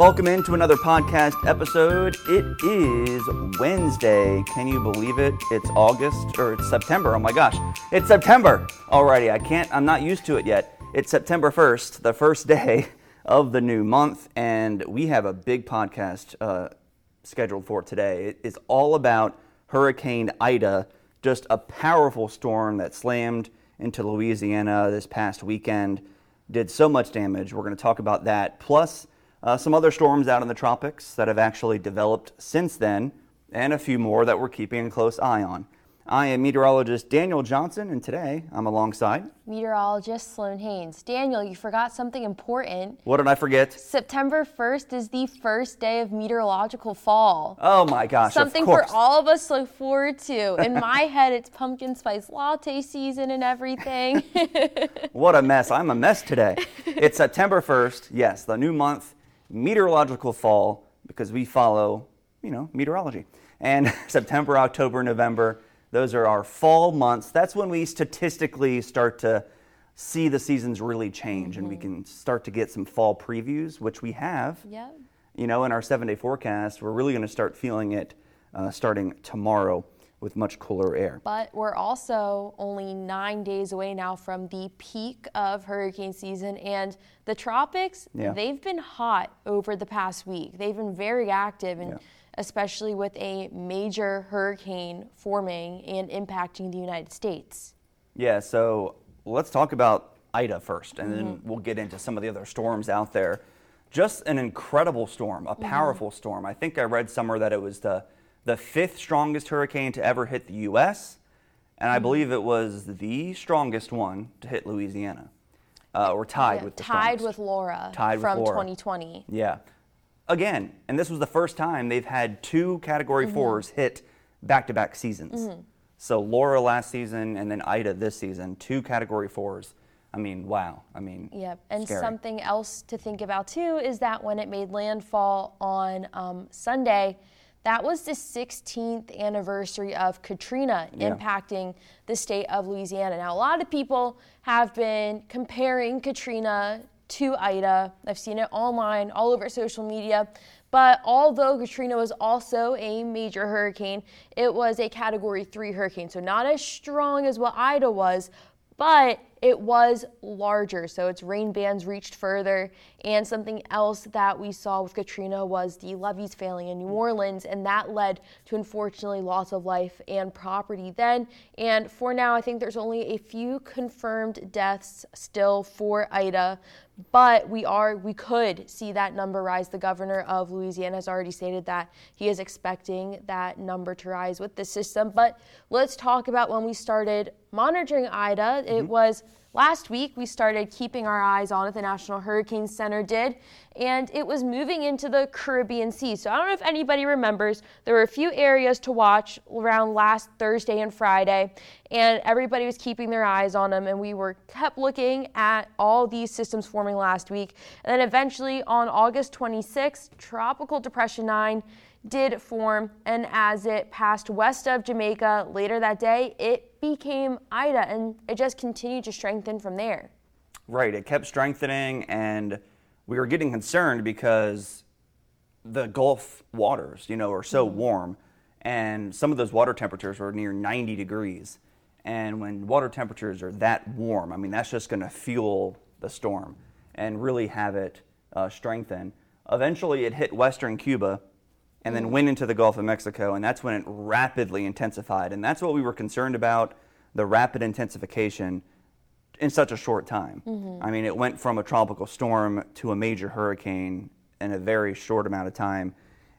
Welcome into another podcast episode. It is Wednesday. Can you believe it? It's August or it's September. Oh my gosh. It's September already. I can't, I'm not used to it yet. It's September 1st, the first day of the new month, and we have a big podcast uh, scheduled for today. It is all about Hurricane Ida, just a powerful storm that slammed into Louisiana this past weekend, did so much damage. We're going to talk about that. Plus, uh, some other storms out in the tropics that have actually developed since then, and a few more that we're keeping a close eye on. I am meteorologist Daniel Johnson, and today I'm alongside meteorologist Sloan Haynes. Daniel, you forgot something important. What did I forget? September 1st is the first day of meteorological fall. Oh my gosh. Something for all of us to look forward to. In my head, it's pumpkin spice latte season and everything. what a mess. I'm a mess today. It's September 1st. Yes, the new month meteorological fall because we follow, you know, meteorology. And September, October, November, those are our fall months. That's when we statistically start to see the seasons really change mm-hmm. and we mm-hmm. can start to get some fall previews, which we have. Yep. You know, in our seven day forecast, we're really going to start feeling it uh, starting tomorrow with much cooler air. But we're also only nine days away now from the peak of hurricane season, and the tropics, yeah. they've been hot over the past week. They've been very active, and yeah. Especially with a major hurricane forming and impacting the United States. Yeah, so let's talk about Ida first, and mm-hmm. then we'll get into some of the other storms out there. Just an incredible storm, a mm-hmm. powerful mm-hmm. storm. I think I read somewhere that it was the the fifth strongest hurricane to ever hit the U.S., and I mm-hmm. believe it was the strongest one to hit Louisiana, uh, or tied yeah, with the tied strongest. with Laura tied from with Laura. 2020. Yeah, again, and this was the first time they've had two Category mm-hmm. Fours hit back-to-back seasons. Mm-hmm. So Laura last season, and then Ida this season, two Category Fours. I mean, wow. I mean, yep. And scary. something else to think about too is that when it made landfall on um, Sunday that was the 16th anniversary of Katrina yeah. impacting the state of Louisiana. Now, a lot of people have been comparing Katrina to Ida. I've seen it online, all over social media. But although Katrina was also a major hurricane, it was a category three hurricane. So not as strong as what Ida was, but it was larger, so its rain bands reached further. And something else that we saw with Katrina was the levees failing in New Orleans, and that led to unfortunately loss of life and property then. And for now, I think there's only a few confirmed deaths still for Ida, but we are we could see that number rise. The governor of Louisiana has already stated that he is expecting that number to rise with the system. But let's talk about when we started monitoring Ida. It mm-hmm. was Last week, we started keeping our eyes on it, the National Hurricane Center did, and it was moving into the Caribbean Sea. So I don't know if anybody remembers, there were a few areas to watch around last Thursday and Friday, and everybody was keeping their eyes on them, and we were kept looking at all these systems forming last week. And then eventually on August 26th, Tropical Depression 9 did form, and as it passed west of Jamaica later that day, it became Ida, and it just continued to strengthen from there. Right, it kept strengthening, and we were getting concerned because the Gulf waters, you know, are so mm-hmm. warm, and some of those water temperatures were near 90 degrees. And when water temperatures are that warm, I mean, that's just going to fuel the storm and really have it uh, strengthen. Eventually, it hit western Cuba and then went into the Gulf of Mexico, and that's when it rapidly intensified. And that's what we were concerned about the rapid intensification in such a short time. Mm-hmm. I mean, it went from a tropical storm to a major hurricane in a very short amount of time.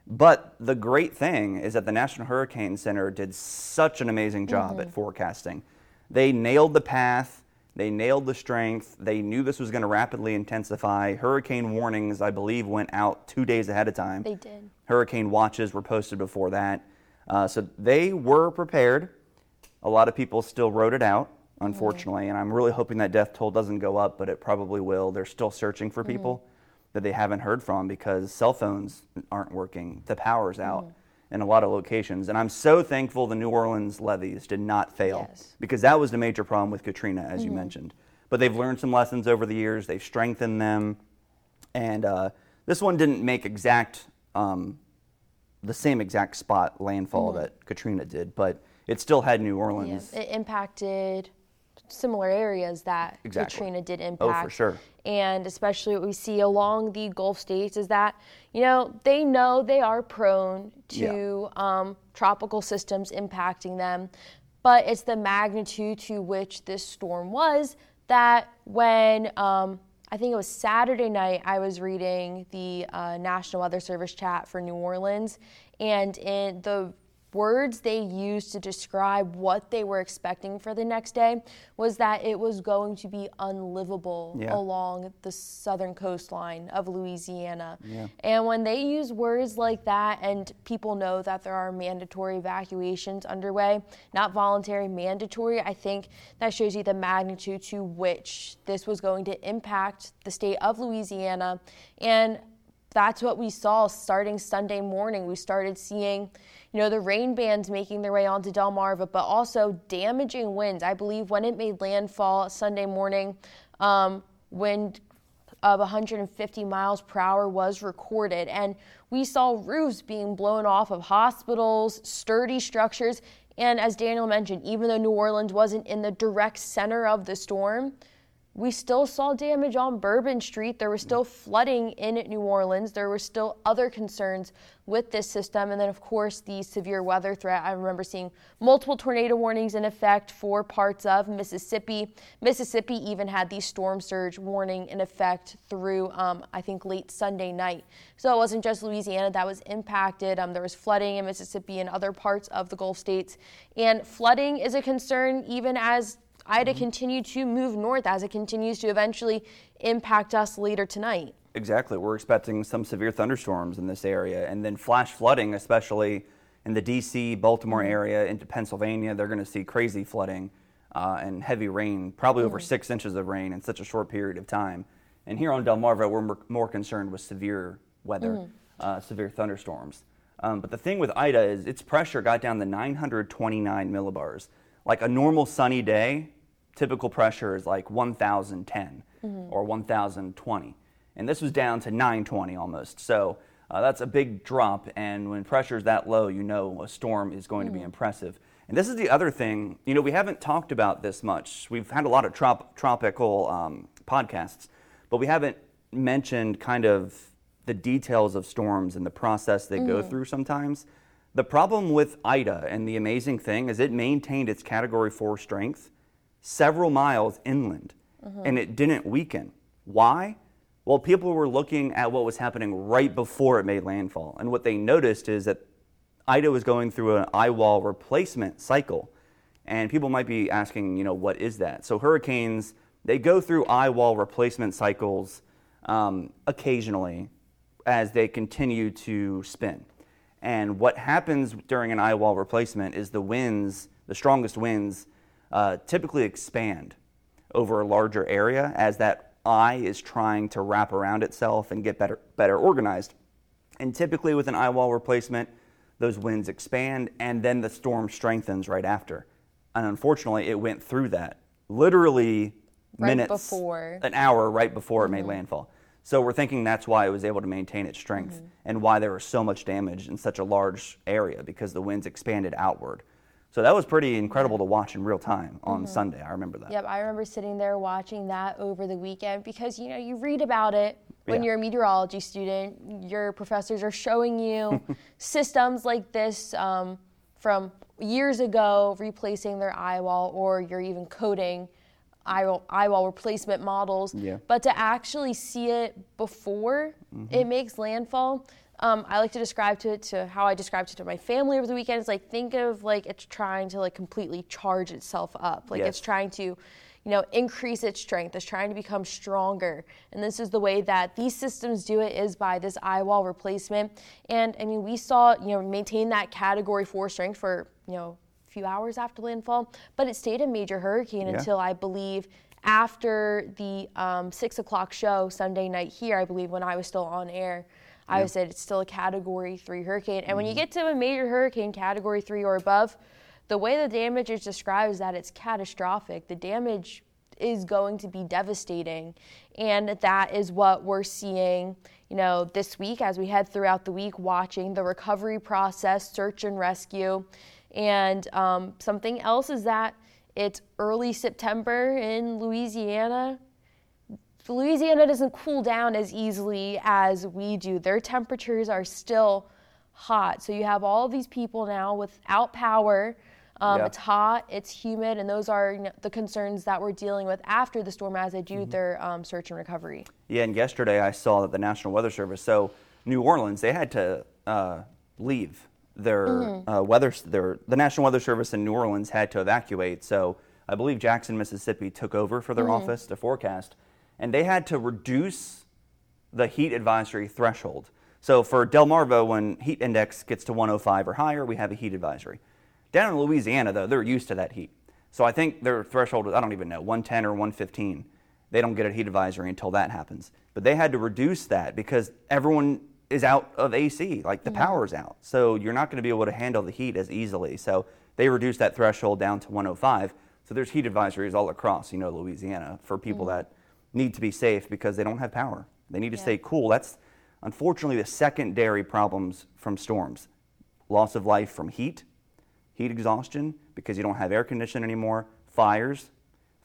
But the great thing is that the National Hurricane Center did such an amazing job mm-hmm. at forecasting. They nailed the path, they nailed the strength. They knew this was going to rapidly intensify. Hurricane warnings, I believe, went out two days ahead of time. They did. Hurricane watches were posted before that. Uh, so they were prepared. A lot of people still wrote it out, unfortunately, mm-hmm. and I'm really hoping that death toll doesn't go up, but it probably will. They're still searching for mm-hmm. people. that they haven't heard from because cell phones aren't working, the power's out in a lot of locations. And I'm so thankful the New Orleans levees did not fail Yes. because that was the major problem with Katrina, as you mentioned. But they've learned some lessons over the years, they've strengthened them. And uh, this one didn't make exact, um, the same exact spot landfall that Katrina did, but it still had New Yeah, Orleans. it impacted similar areas that Exactly. Katrina did impact. Oh, for sure. And especially what we see along the Gulf states is that, you know, they know they are prone to um, tropical systems impacting them, but it's the magnitude to which this storm was that when um, I think it was Saturday night, I was reading the uh, National Weather Service chat for New Orleans, and in the words they used to describe what they were expecting for the next day was that it was going to be unlivable Yeah. along the southern coastline of Louisiana. And when they use words like that, and people know that there are mandatory evacuations underway, not voluntary, mandatory, I think that shows you the magnitude to which this was going to impact the state of Louisiana. And that's what we saw starting Sunday morning. We started seeing, you know, the rain bands making their way onto Delmarva, but also damaging winds. I believe when it made landfall Sunday morning, um, wind of 150 miles per hour was recorded. And we saw roofs being blown off of hospitals, sturdy structures. And as Daniel mentioned, even though New Orleans wasn't in the direct center of the storm, we still saw damage on Bourbon Street. There was still flooding in New Orleans. There were still other concerns with this system. And then, of course, the severe weather threat. I remember seeing multiple tornado warnings in effect for parts of Mississippi. Mississippi even had the storm surge warning in effect through, um, I think, late Sunday night. So it wasn't just Louisiana that was impacted. Um, there was flooding in Mississippi and other parts of the Gulf states. And flooding is a concern even as Ida continue to move north as it continues to eventually impact us later tonight. Exactly. We're expecting some severe thunderstorms in this area and then flash flooding, especially in the DC, Baltimore area into Pennsylvania. They're going to see crazy flooding uh, and heavy rain, probably over six inches of rain in such a short period of time. And here on Delmarva, we're more- more concerned with severe weather, uh, severe thunderstorms. Um, but the thing with Ida is its pressure got down to 929 millibars. Like a normal sunny day, typical pressure is like 1,010 or 1,020. And this was down to 920 almost. So uh, that's a big drop. And when pressure is that low, you know a storm is going to be impressive. And this is the other thing, you know, we haven't talked about this much. We've had a lot of trop- tropical um, podcasts, but we haven't mentioned kind of the details of storms and the process they go through sometimes. The problem with Ida and the amazing thing is it maintained its category four strength several miles inland and it didn't weaken. Why? Well, people were looking at what was happening right before it made landfall. And what they noticed is that Ida was going through an eye wall replacement cycle. And people might be asking, you know, what is that? So hurricanes, they go through eye wall replacement cycles um, occasionally as they continue to spin. And what happens during an eye wall replacement is the winds, the strongest winds, uh, typically expand over a larger area as that eye is trying to wrap around itself and get better, better organized. And typically, with an eye wall replacement, those winds expand and then the storm strengthens right after. And unfortunately, it went through that literally Right minutes, before. an hour right before it made landfall. So we're thinking that's why it was able to maintain its strength and why there was so much damage in such a large area because the winds expanded outward. So that was pretty incredible to watch in real time on Sunday. I remember that. Yep, I remember sitting there watching that over the weekend because you know you read about it when Yeah. you're a meteorology student. Your professors are showing you systems like this um, from years ago, replacing their eye wall, or you're even coding eye wall, eye wall replacement models. Yeah. But to actually see it before it makes landfall, um, I like to describe to it to how I described it to my family over the weekend. It's like think of like it's trying to like completely charge itself up. Like it's trying to, you know, increase its strength. It's trying to become stronger. And this is the way that these systems do it is by this eye wall replacement. And I mean, we saw, you know, maintain that category four strength for, you know, a few hours after landfall, but it stayed a major hurricane Yeah. until I believe after the um, six o'clock show Sunday night here, I believe when I was still on air, I said it's still a Category Three hurricane. And when you get to a major hurricane, Category Three or above, the way the damage is described is that it's catastrophic. The damage is going to be devastating, and that is what we're seeing. You know, this week as we head throughout the week, watching the recovery process, search and rescue, and um, something else is that it's early September in Louisiana. Louisiana doesn't cool down as easily as we do. Their temperatures are still hot. So you have all these people now without power. Um, Yeah. It's hot, it's humid, and those are you know, the concerns that we're dealing with after the storm as they do their um, search and recovery. Yeah, and yesterday I saw that the National Weather Service, so New Orleans, they had to uh, leave their Mm-hmm. uh, weather. Their the National Weather Service in New Orleans had to evacuate. So I believe Jackson, Mississippi, took over for their Mm-hmm. office to forecast, and they had to reduce the heat advisory threshold. So for Delmarva, when heat index gets to 105 or higher, we have a heat advisory. Down in Louisiana, though, they're used to that heat. So I think their threshold is, I don't even know, 110 or 115. They don't get a heat advisory until that happens. But they had to reduce that because everyone is out of AC, like the power's out. So you're not going to be able to handle the heat as easily. So they reduced that threshold down to 105. So there's heat advisories all across, you know, Louisiana for people mm. that need to be safe because they don't have power. They need to Yeah. stay cool. That's unfortunately the secondary problems from storms loss of life from heat, heat exhaustion because you don't have air conditioning anymore, fires.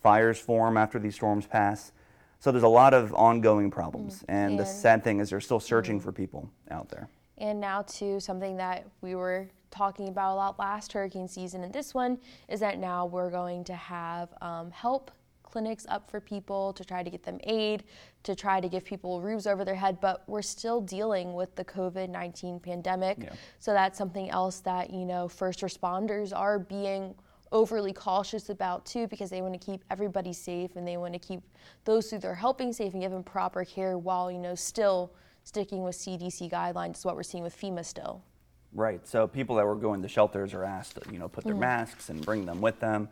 Fires form after these storms pass. So there's a lot of ongoing problems. And, the sad thing is they're still searching for people out there. And now, to something that we were talking about a lot last hurricane season, and this one is that now we're going to have um, help clinics up for people to try to get them aid, to try to give people roofs over their head, but we're still dealing with the COVID 19 pandemic. Yeah. So that's something else that, you know, first responders are being overly cautious about too because they want to keep everybody safe and they want to keep those who they're helping safe and give them proper care while, you know, still sticking with CDC guidelines is what we're seeing with FEMA still. Right. So people that were going to shelters are asked to, you know, put their mm. masks and bring them with them.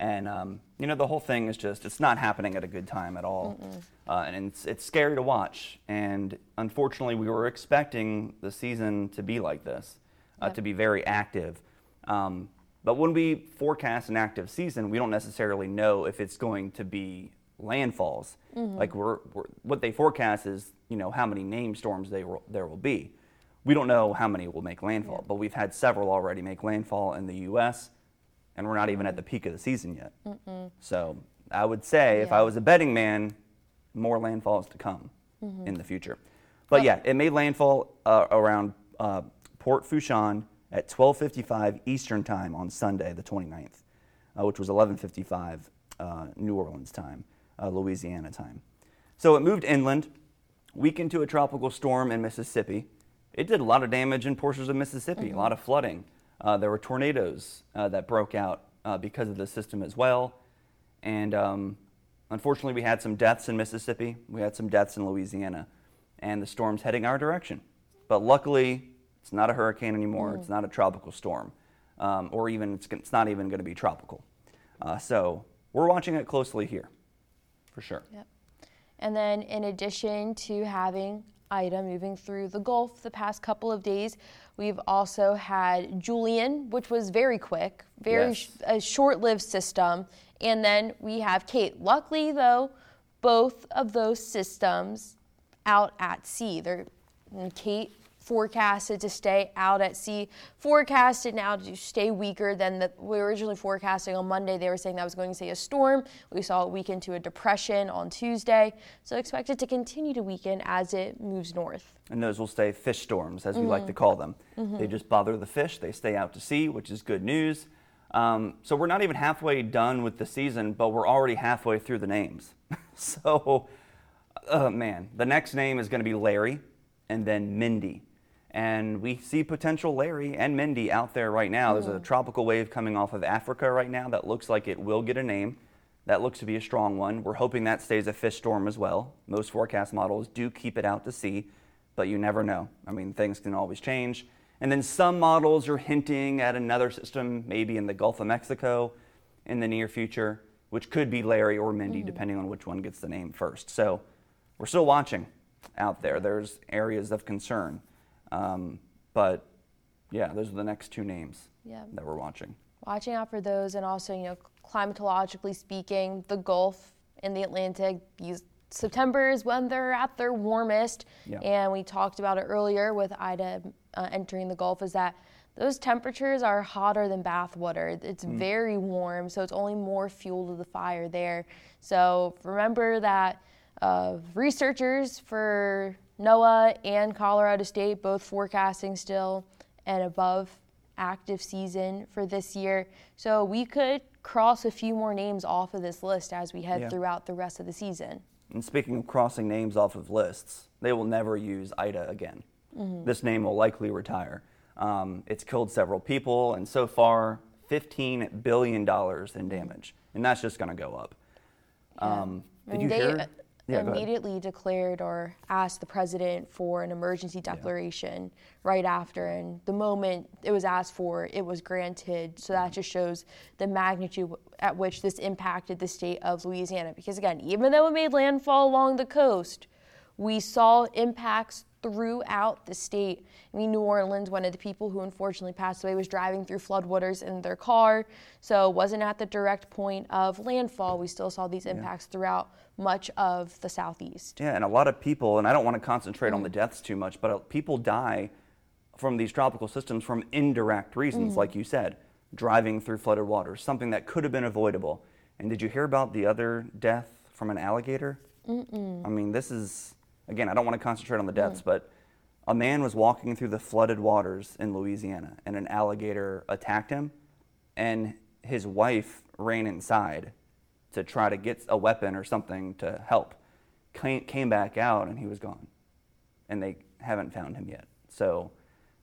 And, um, you know, the whole thing is just, it's not happening at a good time at all. Uh, and it's, it's scary to watch. And unfortunately, we were expecting the season to be like this, uh, Yep. to be very active. Um, but when we forecast an active season, we don't necessarily know if it's going to be landfalls. Like we're, we're, what they forecast is, you know, how many named storms they will, there will be. We don't know how many will make landfall, but we've had several already make landfall in the U.S., and we're not even at the peak of the season yet. So I would say, if I was a betting man, more landfalls to come in the future. But yeah, it made landfall uh, around uh, Port Fourchon at 12:55 Eastern Time on Sunday, the 29th, uh, which was 11:55 uh, New Orleans time, uh, Louisiana time. So it moved inland, weakened to a tropical storm in Mississippi. It did a lot of damage in portions of Mississippi, a lot of flooding. Uh, there were tornadoes uh, that broke out uh, because of the system as well. And um, unfortunately, we had some deaths in Mississippi. We had some deaths in Louisiana. And the storm's heading our direction. But luckily, it's not a hurricane anymore. It's not a tropical storm. Um, or even, it's, it's not even going to be tropical. Uh, so we're watching it closely here, for sure. Yep. And then, in addition to having Ida moving through the Gulf the past couple of days, we've also had Julian, which was very quick, very Yes. sh- a short-lived system, and then we have Kate. Luckily, though, both of those systems out at sea. They're Kate forecasted to stay out at sea, forecasted now to stay weaker than the, we were originally forecasting on Monday. They were saying that was going to stay a storm. We saw it weaken to a depression on Tuesday. So expected to continue to weaken as it moves north. And those will stay fish storms, as we like to call them. They just bother the fish, they stay out to sea, which is good news. Um, so we're not even halfway done with the season, but we're already halfway through the names. so, uh, man, the next name is going to be Larry and then Mindy. And we see potential Larry and Mindy out there right now. There's a tropical wave coming off of Africa right now that looks like it will get a name. That looks to be a strong one. We're hoping that stays a fish storm as well. Most forecast models do keep it out to sea, but you never know. I mean, things can always change. And then some models are hinting at another system, maybe in the Gulf of Mexico in the near future. which could be Larry or Mindy, mm-hmm. depending on which one gets the name first. So we're still watching out there. There's areas of concern. Um, but yeah, those are the next two names Yeah. that we're watching. watching out for those and also you know climatologically speaking the gulf and the atlantic these september is when they're at their warmest Yeah. and we talked about it earlier with ida uh, entering the gulf is that those temperatures are hotter than bath water it's very warm so it's only more fuel to the fire there so remember that uh, researchers for noaa and colorado state both forecasting still an above active season for this year. So we could cross a few more names off of this list as we head Yeah. throughout the rest of the season. And speaking of crossing names off of lists, they will never use Ida again. This name will likely retire. Um, it's killed several people, and so far, $15 billion in damage. And that's just going to go up. Um, I did you they hear? Yeah, immediately declared or asked the president for an emergency declaration right after, and the moment it was asked for, it was granted. So that just shows the magnitude at which this impacted the state of Louisiana. Because again, even though it made landfall along the coast, we saw impacts throughout the state. I mean, New Orleans, one of the people who unfortunately passed away was driving through floodwaters in their car, so it wasn't at the direct point of landfall. We still saw these impacts throughout much of the southeast. Yeah, and a lot of people, and I don't want to concentrate on the mm-hmm. deaths too much, but uh, people die from these tropical systems from indirect reasons, mm-hmm. like you said, driving through flooded waters, something that could have been avoidable. And did you hear about the other death from an alligator? Mm-mm. I mean, this is, again, I don't want to concentrate on the deaths, mm. but a man was walking through the flooded waters in Louisiana, and an alligator attacked him, and his wife ran inside to try to get a weapon or something to help. Came, came back out, and he was gone and they haven't found him yet. So,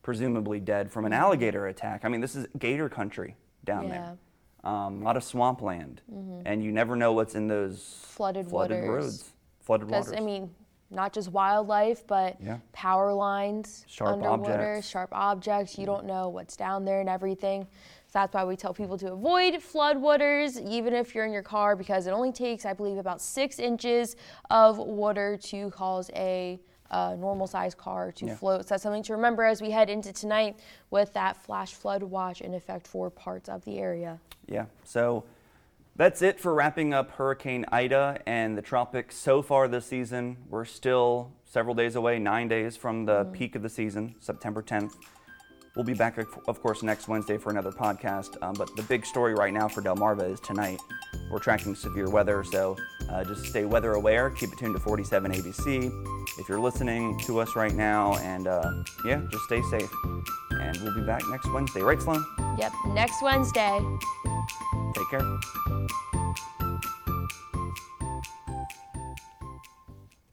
presumably dead from an alligator attack. I mean, this is gator country down there. Um, a lot of swampland, and you never know what's in those Flooded flooded waters. roads, flooded waters. I mean, not just wildlife, but Yeah. power lines, Sharp underwater, objects. sharp objects. You don't know what's down there and everything. So that's why we tell people to avoid floodwaters, even if you're in your car, because it only takes, I believe, about six inches of water to cause a uh, normal sized car to Yeah. float. So that's something to remember as we head into tonight with that flash flood watch in effect for parts of the area. Yeah. So that's it for wrapping up Hurricane Ida and the tropics so far this season. We're still several days away, nine days from the peak of the season, September 10th. We'll be back, of course, next Wednesday for another podcast. Um, but the big story right now for Delmarva is tonight. We're tracking severe weather, so uh, just stay weather aware. Keep it tuned to 47 ABC if you're listening to us right now. And uh, yeah, just stay safe. And we'll be back next Wednesday. Right, Sloan? Yep, next Wednesday. Take care.